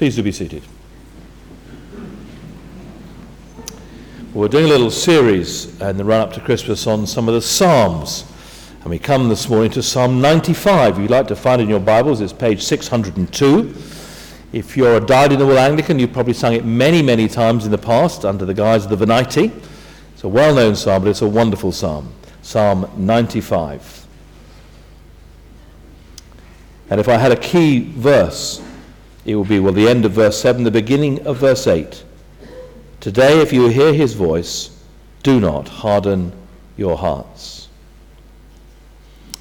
Please do be seated. We're doing a little series in the run up to Christmas on some of the Psalms. And we come this morning to Psalm 95. If you'd like to find it in your Bibles, it's page 602. If you're a dyed in the wool Anglican, you've probably sung it many, many times in the past under the guise of the Venite. It's a well known psalm, but it's a wonderful psalm. Psalm 95. And if I had a key verse, it will be, well, the end of verse 7, the beginning of verse 8. Today, if you hear his voice, do not harden your hearts.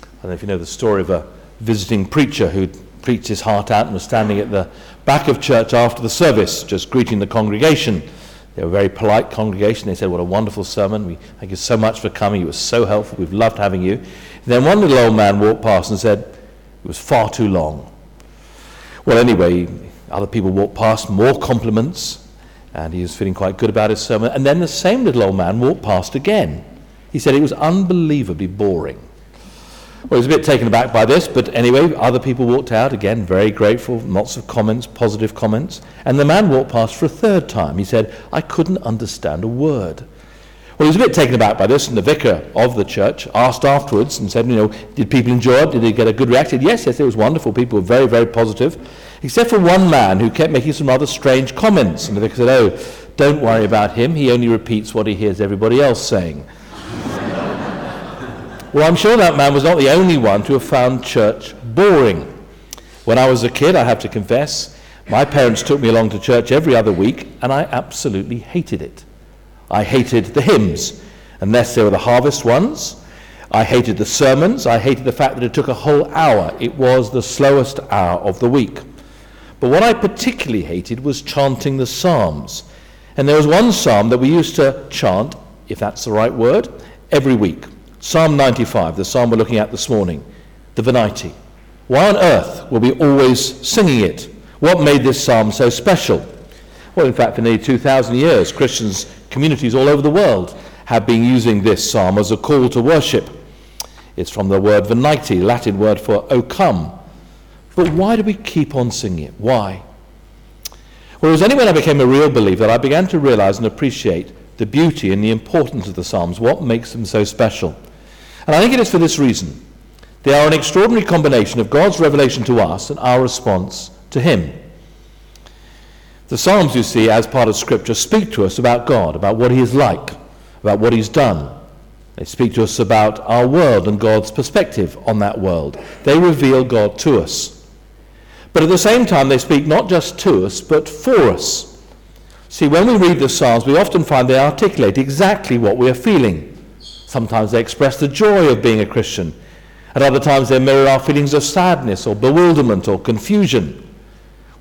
I don't know if you know the story of a visiting preacher who preached his heart out and was standing at the back of church after the service, just greeting the congregation. They were a very polite congregation. They said, What a wonderful sermon. We thank you so much for coming. It was so helpful. We've loved having you. And then one little old man walked past and said, It was far too long. Well, anyway, other people walked past, more compliments and he was feeling quite good about his sermon. And then the same little old man walked past again. He said it was unbelievably boring. Well, he was a bit taken aback by this, but anyway, other people walked out, again, very grateful, lots of comments, positive comments. And the man walked past for a third time. He said, I couldn't understand a word. Well, he was a bit taken aback by this, and the vicar of the church asked afterwards and said, you know, did people enjoy it? Did they get a good reaction? Yes, yes, it was wonderful. People were very, very positive except for one man who kept making some rather strange comments. And the vicar said, Oh, don't worry about him. He only repeats what he hears everybody else saying. well, I'm sure that man was not the only one to have found church boring. When I was a kid, I have to confess, my parents took me along to church every other week, and I absolutely hated it. I hated the hymns, unless they were the harvest ones. I hated the sermons. I hated the fact that it took a whole hour. It was the slowest hour of the week. But what I particularly hated was chanting the Psalms. And there was one psalm that we used to chant, if that's the right word, every week. Psalm 95, the psalm we're looking at this morning, the Venite. Why on earth were we always singing it? What made this psalm so special? Well, in fact, for nearly 2,000 years, Christians, communities all over the world, have been using this psalm as a call to worship. It's from the word venite, Latin word for O come. But why do we keep on singing it? Why? Well, it was only when I became a real believer that I began to realize and appreciate the beauty and the importance of the Psalms, what makes them so special. And I think it is for this reason. They are an extraordinary combination of God's revelation to us and our response to Him. The Psalms, you see, as part of Scripture, speak to us about God, about what He is like, about what He's done. They speak to us about our world and God's perspective on that world. They reveal God to us. But at the same time, they speak not just to us, but for us. See, when we read the Psalms, we often find they articulate exactly what we are feeling. Sometimes they express the joy of being a Christian. At other times, they mirror our feelings of sadness or bewilderment or confusion.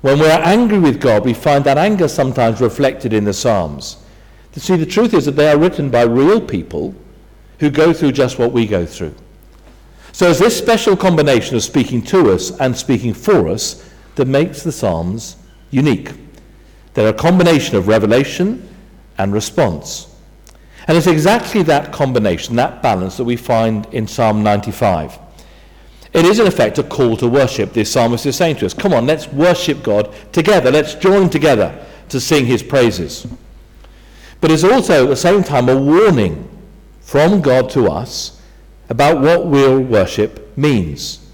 When we are angry with God, we find that anger sometimes reflected in the Psalms. You see, the truth is that they are written by real people who go through just what we go through. So it's this special combination of speaking to us and speaking for us that makes the Psalms unique. They're a combination of revelation and response. And it's exactly that combination, that balance, that we find in Psalm 95. It is, in effect, a call to worship. The psalmist is saying to us, Come on, let's worship God together. Let's join together to sing his praises. But it's also, at the same time, a warning from God to us about what real worship means.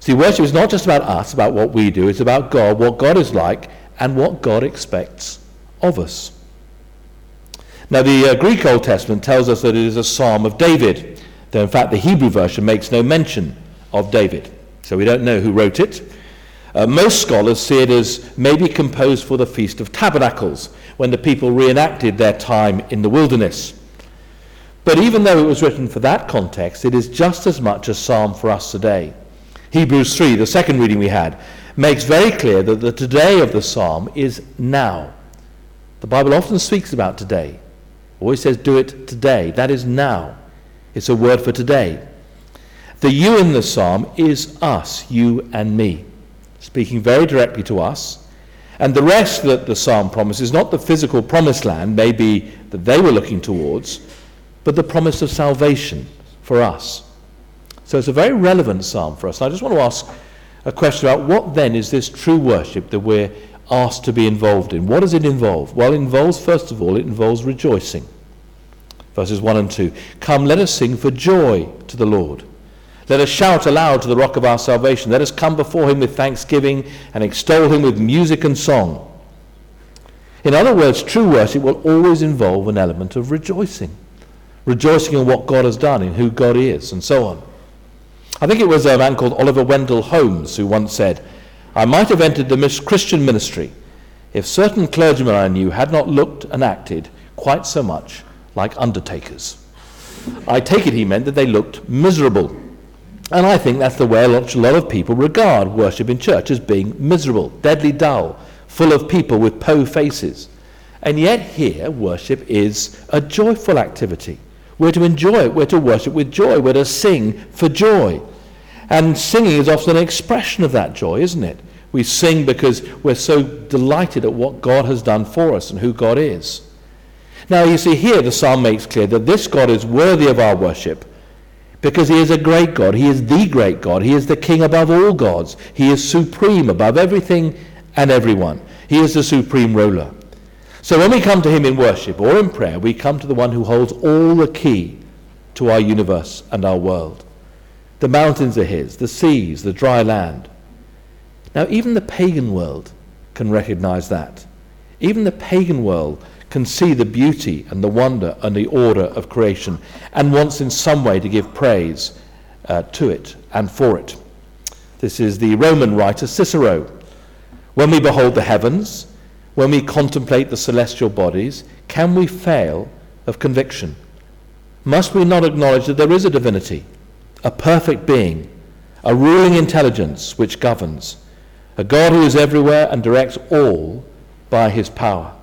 See, worship is not just about us, about what we do, it's about God, what God is like, and what God expects of us. Now, the uh, Greek Old Testament tells us that it is a psalm of David, though in fact the Hebrew version makes no mention of David. So we don't know who wrote it. Uh, most scholars see it as maybe composed for the Feast of Tabernacles, when the people reenacted their time in the wilderness. But even though it was written for that context, it is just as much a psalm for us today. Hebrews 3, the second reading we had, makes very clear that the today of the psalm is now. The Bible often speaks about today. Always says, do it today. That is now. It's a word for today. The you in the psalm is us, you and me, speaking very directly to us. And the rest that the psalm promises, not the physical promised land, maybe that they were looking towards, but the promise of salvation for us. So it's a very relevant psalm for us. And I just want to ask a question about what then is this true worship that we're asked to be involved in. What does it involve? Well, it involves, first of all, it involves rejoicing. Verses 1 and 2. Come, let us sing for joy to the Lord. Let us shout aloud to the rock of our salvation. Let us come before him with thanksgiving and extol him with music and song. In other words, true worship will always involve an element of rejoicing. Rejoicing in what God has done, in who God is, and so on. I think it was a man called Oliver Wendell Holmes who once said, I might have entered the Christian ministry if certain clergymen I knew had not looked and acted quite so much like undertakers. I take it he meant that they looked miserable. And I think that's the way a lot of people regard worship in church as being miserable, deadly dull, full of people with po faces. And yet here, worship is a joyful activity. We're to enjoy it. We're to worship with joy. We're to sing for joy. And singing is often an expression of that joy, isn't it? We sing because we're so delighted at what God has done for us and who God is. Now, you see, here the psalm makes clear that this God is worthy of our worship because he is a great God. He is the great God. He is the king above all gods. He is supreme above everything and everyone. He is the supreme ruler. So when we come to him in worship or in prayer, we come to the one who holds all the key to our universe and our world. The mountains are his, the seas, the dry land. Now, even the pagan world can recognize that. Even the pagan world can see the beauty and the wonder and the order of creation and wants in some way to give praise uh, to it and for it. This is the Roman writer Cicero. When we behold the heavens, when we contemplate the celestial bodies, can we fail of conviction? Must we not acknowledge that there is a divinity? a perfect being, a ruling intelligence which governs, a God who is everywhere and directs all by his power.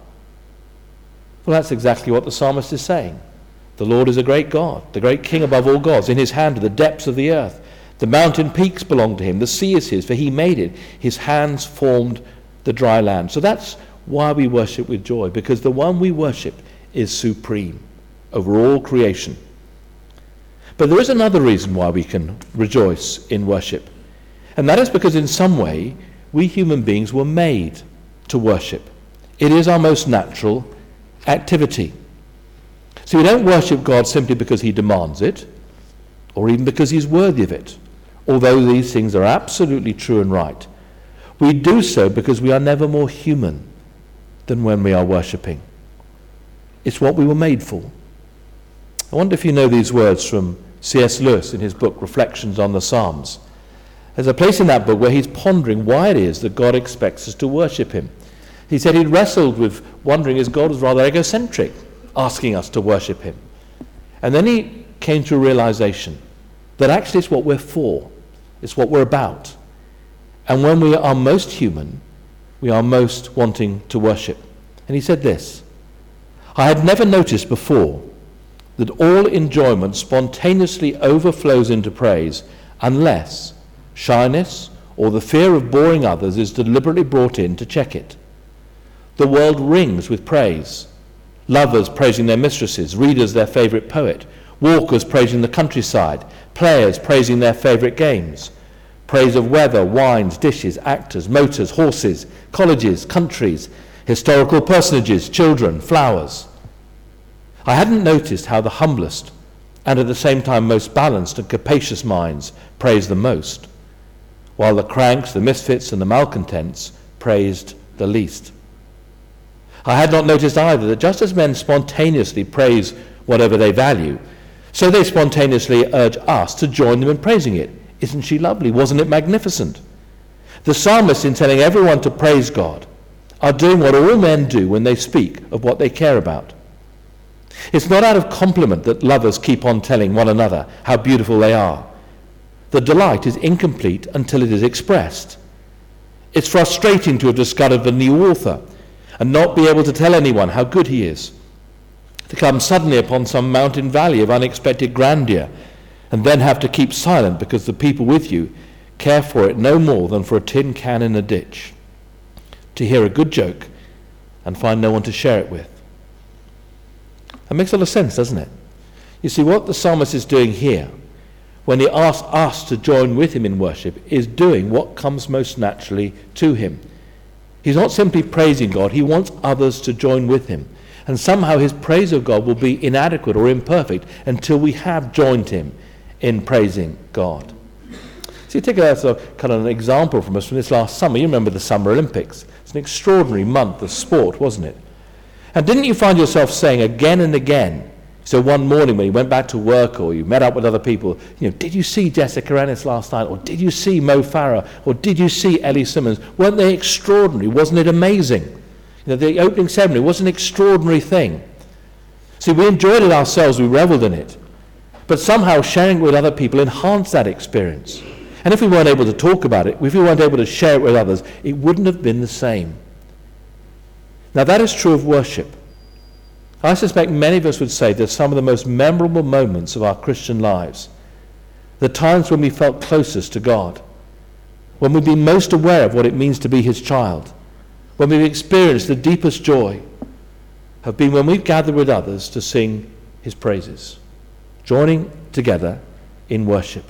Well, that's exactly what the psalmist is saying. The Lord is a great God, the great King above all gods. In his hand are the depths of the earth. The mountain peaks belong to him. The sea is his, for he made it. His hands formed the dry land. So that's why we worship with joy, because the one we worship is supreme over all creation. But there is another reason why we can rejoice in worship. And that is because, in some way, we human beings were made to worship. It is our most natural activity. So we don't worship God simply because he demands it, or even because he's worthy of it, although these things are absolutely true and right. We do so because we are never more human than when we are worshipping. It's what we were made for. I wonder if you know these words from C.S. Lewis in his book Reflections on the Psalms. There's a place in that book where he's pondering why it is that God expects us to worship him. He said he'd wrestled with wondering is God was rather egocentric, asking us to worship him. And then he came to a realization that actually it's what we're for, it's what we're about. And when we are most human, we are most wanting to worship. And he said this I had never noticed before that all enjoyment spontaneously overflows into praise unless shyness or the fear of boring others is deliberately brought in to check it. The world rings with praise. Lovers praising their mistresses, readers their favourite poet, walkers praising the countryside, players praising their favourite games. Praise of weather, wines, dishes, actors, motors, horses, colleges, countries, historical personages, children, flowers. I hadn't noticed how the humblest and at the same time most balanced and capacious minds praised the most, while the cranks, the misfits, and the malcontents praised the least. I had not noticed either that just as men spontaneously praise whatever they value, so they spontaneously urge us to join them in praising it. Isn't she lovely? Wasn't it magnificent? The psalmists, in telling everyone to praise God, are doing what all men do when they speak of what they care about. It's not out of compliment that lovers keep on telling one another how beautiful they are. The delight is incomplete until it is expressed. It's frustrating to have discovered a new author and not be able to tell anyone how good he is. To come suddenly upon some mountain valley of unexpected grandeur and then have to keep silent because the people with you care for it no more than for a tin can in a ditch. To hear a good joke and find no one to share it with. That makes a lot of sense, doesn't it? You see, what the psalmist is doing here, when he asks us to join with him in worship, is doing what comes most naturally to him. He's not simply praising God, he wants others to join with him. And somehow his praise of God will be inadequate or imperfect until we have joined him in praising God. So take a kind of an example from us from this last summer. You remember the Summer Olympics. It's an extraordinary month of sport, wasn't it? And didn't you find yourself saying again and again, so one morning when you went back to work or you met up with other people, you know, did you see Jessica Ennis last night? Or did you see Mo Farah? Or did you see Ellie Simmonds? Weren't they extraordinary? Wasn't it amazing? You know, the opening ceremony was an extraordinary thing. See, we enjoyed it ourselves, we reveled in it. But somehow sharing it with other people enhanced that experience. And if we weren't able to talk about it, if we weren't able to share it with others, it wouldn't have been the same. Now, that is true of worship. I suspect many of us would say that some of the most memorable moments of our Christian lives, the times when we felt closest to God, when we've been most aware of what it means to be His child, when we've experienced the deepest joy, have been when we've gathered with others to sing His praises, joining together in worship.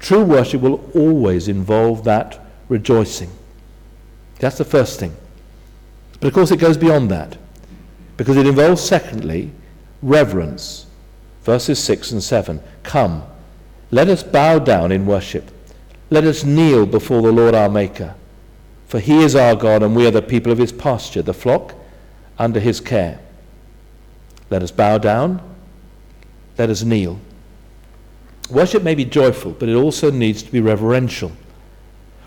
True worship will always involve that rejoicing. That's the first thing. But of course, it goes beyond that because it involves, secondly, reverence. Verses 6 and 7. Come, let us bow down in worship. Let us kneel before the Lord our Maker. For he is our God, and we are the people of his pasture, the flock under his care. Let us bow down. Let us kneel. Worship may be joyful, but it also needs to be reverential.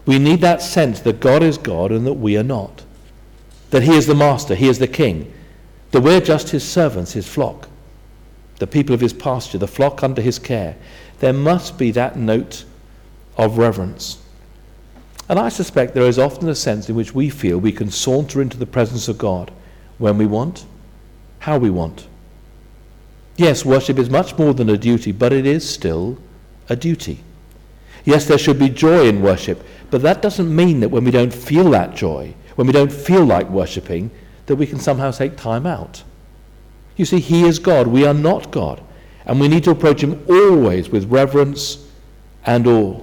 We need that sense that God is God and that we are not. That he is the master, he is the king, that we're just his servants, his flock, the people of his pasture, the flock under his care. There must be that note of reverence. And I suspect there is often a sense in which we feel we can saunter into the presence of God when we want, how we want. Yes, worship is much more than a duty, but it is still a duty. Yes, there should be joy in worship, but that doesn't mean that when we don't feel that joy, when we don't feel like worshipping, that we can somehow take time out. You see, He is God. We are not God. And we need to approach Him always with reverence and awe.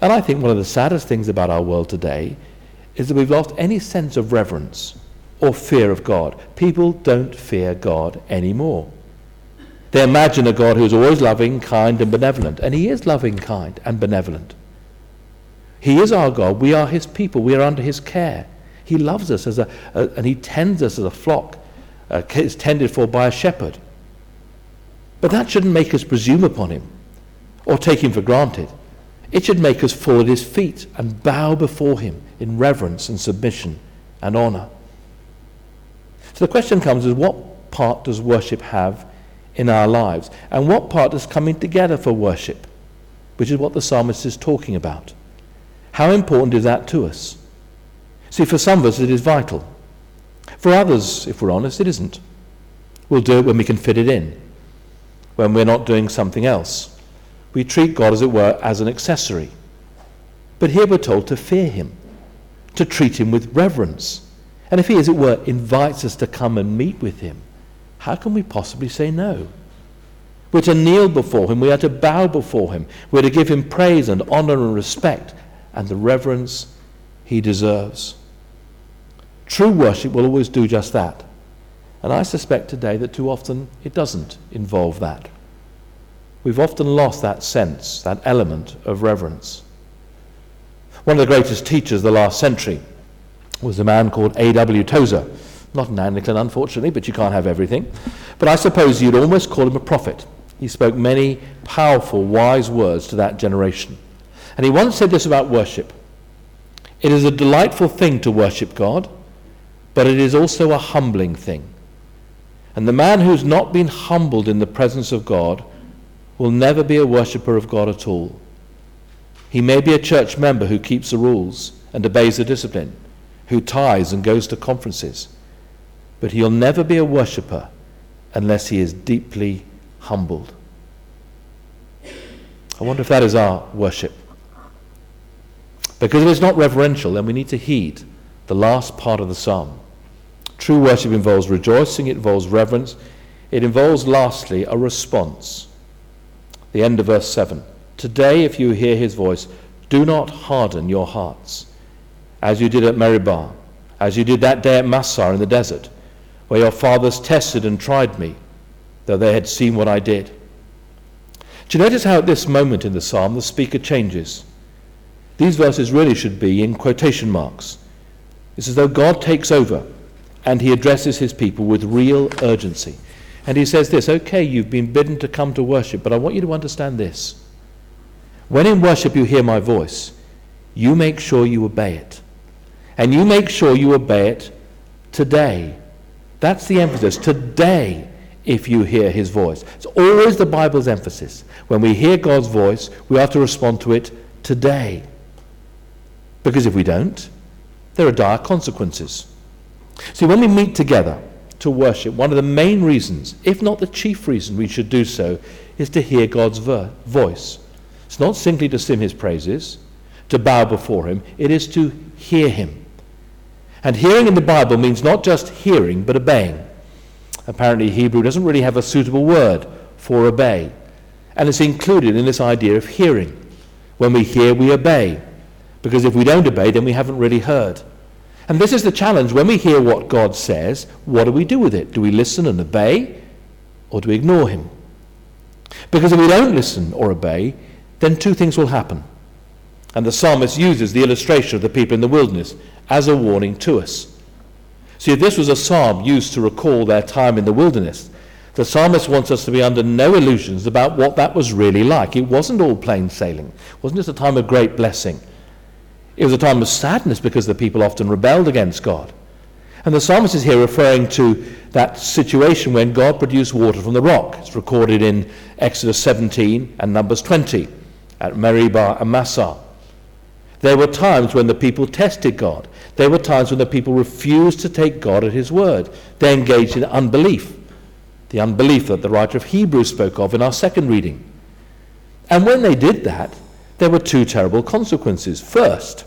And I think one of the saddest things about our world today is that we've lost any sense of reverence or fear of God. People don't fear God anymore. They imagine a God who's always loving, kind, and benevolent. And He is loving, kind, and benevolent. He is our God. We are His people. We are under His care. He loves us as a, a and he tends us as a flock uh, is tended for by a shepherd. But that shouldn't make us presume upon him or take him for granted. It should make us fall at his feet and bow before him in reverence and submission and honor. So the question comes is what part does worship have in our lives? And what part does coming together for worship? Which is what the psalmist is talking about. How important is that to us? See, for some of us it is vital. For others, if we're honest, it isn't. We'll do it when we can fit it in, when we're not doing something else. We treat God, as it were, as an accessory. But here we're told to fear him, to treat him with reverence. And if he, as it were, invites us to come and meet with him, how can we possibly say no? We're to kneel before him. We are to bow before him. We're to give him praise and honor and respect and the reverence he deserves. True worship will always do just that. And I suspect today that too often it doesn't involve that. We've often lost that sense, that element of reverence. One of the greatest teachers of the last century was a man called A.W. Tozer. Not an Anglican, unfortunately, but you can't have everything. But I suppose you'd almost call him a prophet. He spoke many powerful, wise words to that generation. And he once said this about worship It is a delightful thing to worship God but it is also a humbling thing. And the man who's not been humbled in the presence of God will never be a worshipper of God at all. He may be a church member who keeps the rules and obeys the discipline, who tithes and goes to conferences, but he'll never be a worshipper unless he is deeply humbled. I wonder if that is our worship. Because if it's not reverential, then we need to heed the last part of the psalm. True worship involves rejoicing, it involves reverence, it involves, lastly, a response. The end of verse 7. Today, if you hear his voice, do not harden your hearts, as you did at Meribah, as you did that day at Massah in the desert, where your fathers tested and tried me, though they had seen what I did. Do you notice how at this moment in the psalm the speaker changes? These verses really should be in quotation marks. It's as though God takes over and he addresses his people with real urgency. And he says this Okay, you've been bidden to come to worship, but I want you to understand this. When in worship you hear my voice, you make sure you obey it. And you make sure you obey it today. That's the emphasis. Today, if you hear his voice. It's always the Bible's emphasis. When we hear God's voice, we have to respond to it today. Because if we don't, there are dire consequences. See, when we meet together to worship, one of the main reasons, if not the chief reason we should do so, is to hear God's ver- voice. It's not simply to sing his praises, to bow before him, it is to hear him. And hearing in the Bible means not just hearing, but obeying. Apparently, Hebrew doesn't really have a suitable word for obey. And it's included in this idea of hearing. When we hear, we obey. Because if we don't obey, then we haven't really heard. And this is the challenge. When we hear what God says, what do we do with it? Do we listen and obey, or do we ignore Him? Because if we don't listen or obey, then two things will happen. And the psalmist uses the illustration of the people in the wilderness as a warning to us. See, if this was a psalm used to recall their time in the wilderness, the psalmist wants us to be under no illusions about what that was really like. It wasn't all plain sailing. It wasn't just a time of great blessing. It was a time of sadness because the people often rebelled against God. And the psalmist is here referring to that situation when God produced water from the rock. It's recorded in Exodus 17 and Numbers 20 at Meribah and Massah. There were times when the people tested God. There were times when the people refused to take God at his word. They engaged in unbelief, the unbelief that the writer of Hebrews spoke of in our second reading. And when they did that, there were two terrible consequences. First,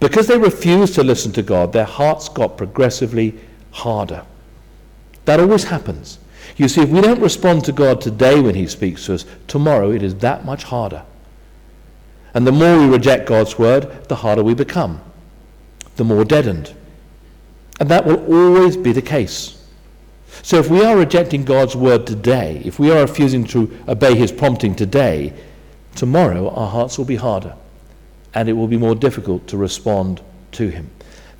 because they refused to listen to God, their hearts got progressively harder. That always happens. You see, if we don't respond to God today when He speaks to us, tomorrow it is that much harder. And the more we reject God's word, the harder we become, the more deadened. And that will always be the case. So if we are rejecting God's word today, if we are refusing to obey his prompting today, tomorrow our hearts will be harder and it will be more difficult to respond to him.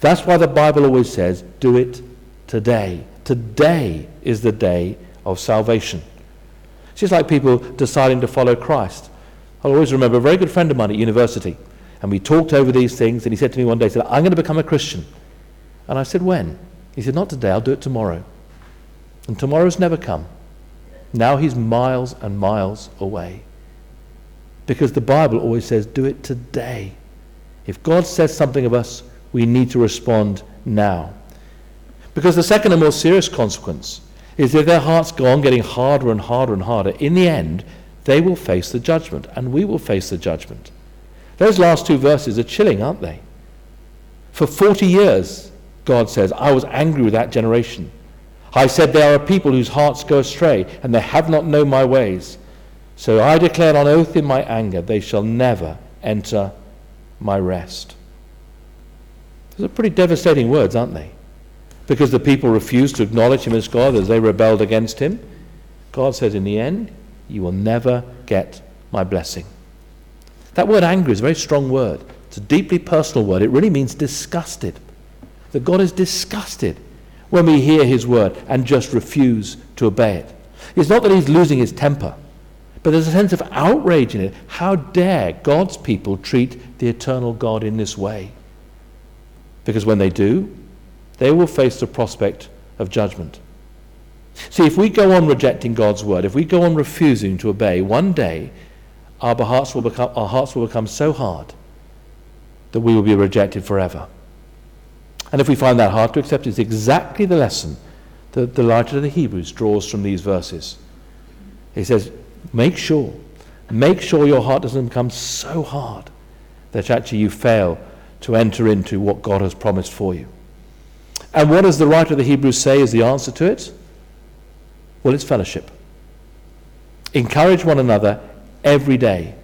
That's why the Bible always says, do it today. Today is the day of salvation. It's just like people deciding to follow Christ. I'll always remember a very good friend of mine at university, and we talked over these things, and he said to me one day, he said, I'm going to become a Christian. And I said, when? He said, not today, I'll do it tomorrow. And tomorrow's never come. Now he's miles and miles away. Because the Bible always says, do it today. If God says something of us, we need to respond now. Because the second and more serious consequence is if their hearts go on getting harder and harder and harder, in the end, they will face the judgment, and we will face the judgment. Those last two verses are chilling, aren't they? For 40 years, God says, I was angry with that generation. I said, They are a people whose hearts go astray, and they have not known my ways. So I declared on oath in my anger, they shall never enter my rest. Those are pretty devastating words, aren't they? Because the people refused to acknowledge him as God as they rebelled against him. God says, in the end, you will never get my blessing. That word anger is a very strong word. It's a deeply personal word. It really means disgusted. That God is disgusted when we hear his word and just refuse to obey it. It's not that he's losing his temper, but there's a sense of outrage in it. How dare God's people treat the eternal God in this way? Because when they do, they will face the prospect of judgment. See, if we go on rejecting God's word, if we go on refusing to obey, one day our hearts will become, our hearts will become so hard that we will be rejected forever. And if we find that hard to accept, it's exactly the lesson that the writer of the Hebrews draws from these verses. He says, make sure, make sure your heart doesn't become so hard that actually you fail to enter into what God has promised for you. And what does the writer of the Hebrews say is the answer to it? Well, it's fellowship. Encourage one another every day.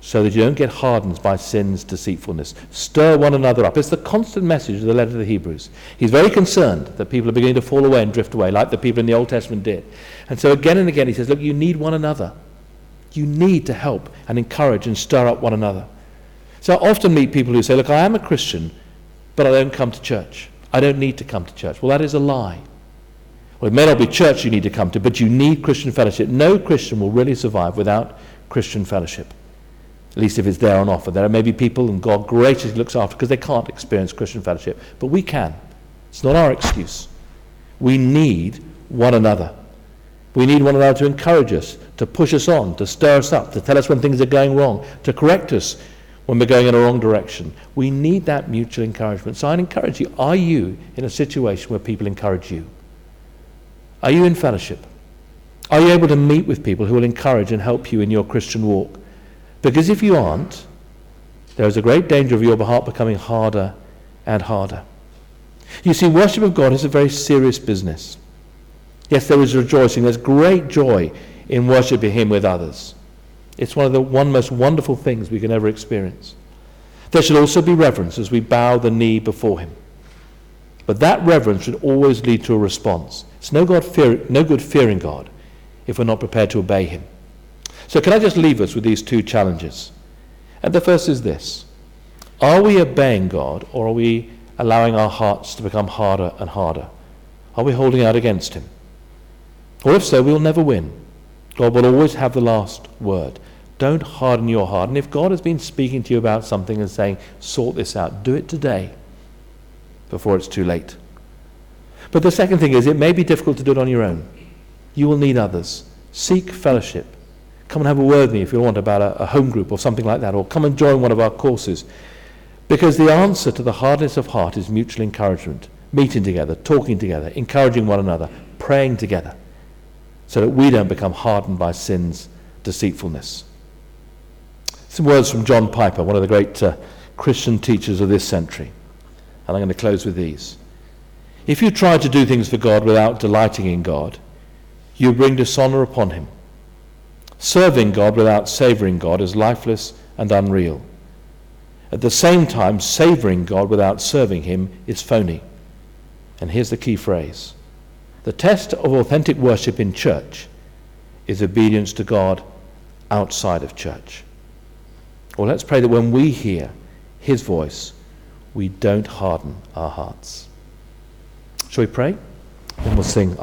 So that you don't get hardened by sin's deceitfulness. Stir one another up. It's the constant message of the letter to the Hebrews. He's very concerned that people are beginning to fall away and drift away, like the people in the Old Testament did. And so again and again he says, Look, you need one another. You need to help and encourage and stir up one another. So I often meet people who say, Look, I am a Christian, but I don't come to church. I don't need to come to church. Well, that is a lie. Well, it may not be church you need to come to, but you need Christian fellowship. No Christian will really survive without Christian fellowship at least if it's there on offer. There are maybe people, and God graciously looks after because they can't experience Christian fellowship, but we can. It's not our excuse. We need one another. We need one another to encourage us, to push us on, to stir us up, to tell us when things are going wrong, to correct us when we're going in a wrong direction. We need that mutual encouragement. So I'd encourage you are you in a situation where people encourage you? Are you in fellowship? Are you able to meet with people who will encourage and help you in your Christian walk? Because if you aren't, there is a great danger of your heart becoming harder and harder. You see, worship of God is a very serious business. Yes, there is rejoicing. There's great joy in worshiping Him with others. It's one of the one most wonderful things we can ever experience. There should also be reverence as we bow the knee before Him. But that reverence should always lead to a response. It's no, God fear, no good fearing God if we're not prepared to obey Him. So, can I just leave us with these two challenges? And the first is this Are we obeying God or are we allowing our hearts to become harder and harder? Are we holding out against Him? Or if so, we'll never win. God will always have the last word. Don't harden your heart. And if God has been speaking to you about something and saying, sort this out, do it today before it's too late. But the second thing is, it may be difficult to do it on your own. You will need others. Seek fellowship. Come and have a word with me if you want about a, a home group or something like that, or come and join one of our courses. Because the answer to the hardness of heart is mutual encouragement, meeting together, talking together, encouraging one another, praying together, so that we don't become hardened by sin's deceitfulness. Some words from John Piper, one of the great uh, Christian teachers of this century. And I'm going to close with these. If you try to do things for God without delighting in God, you bring dishonor upon him. Serving God without savoring God is lifeless and unreal. At the same time, savoring God without serving Him is phony. And here's the key phrase The test of authentic worship in church is obedience to God outside of church. Well, let's pray that when we hear His voice, we don't harden our hearts. Shall we pray? And we'll sing.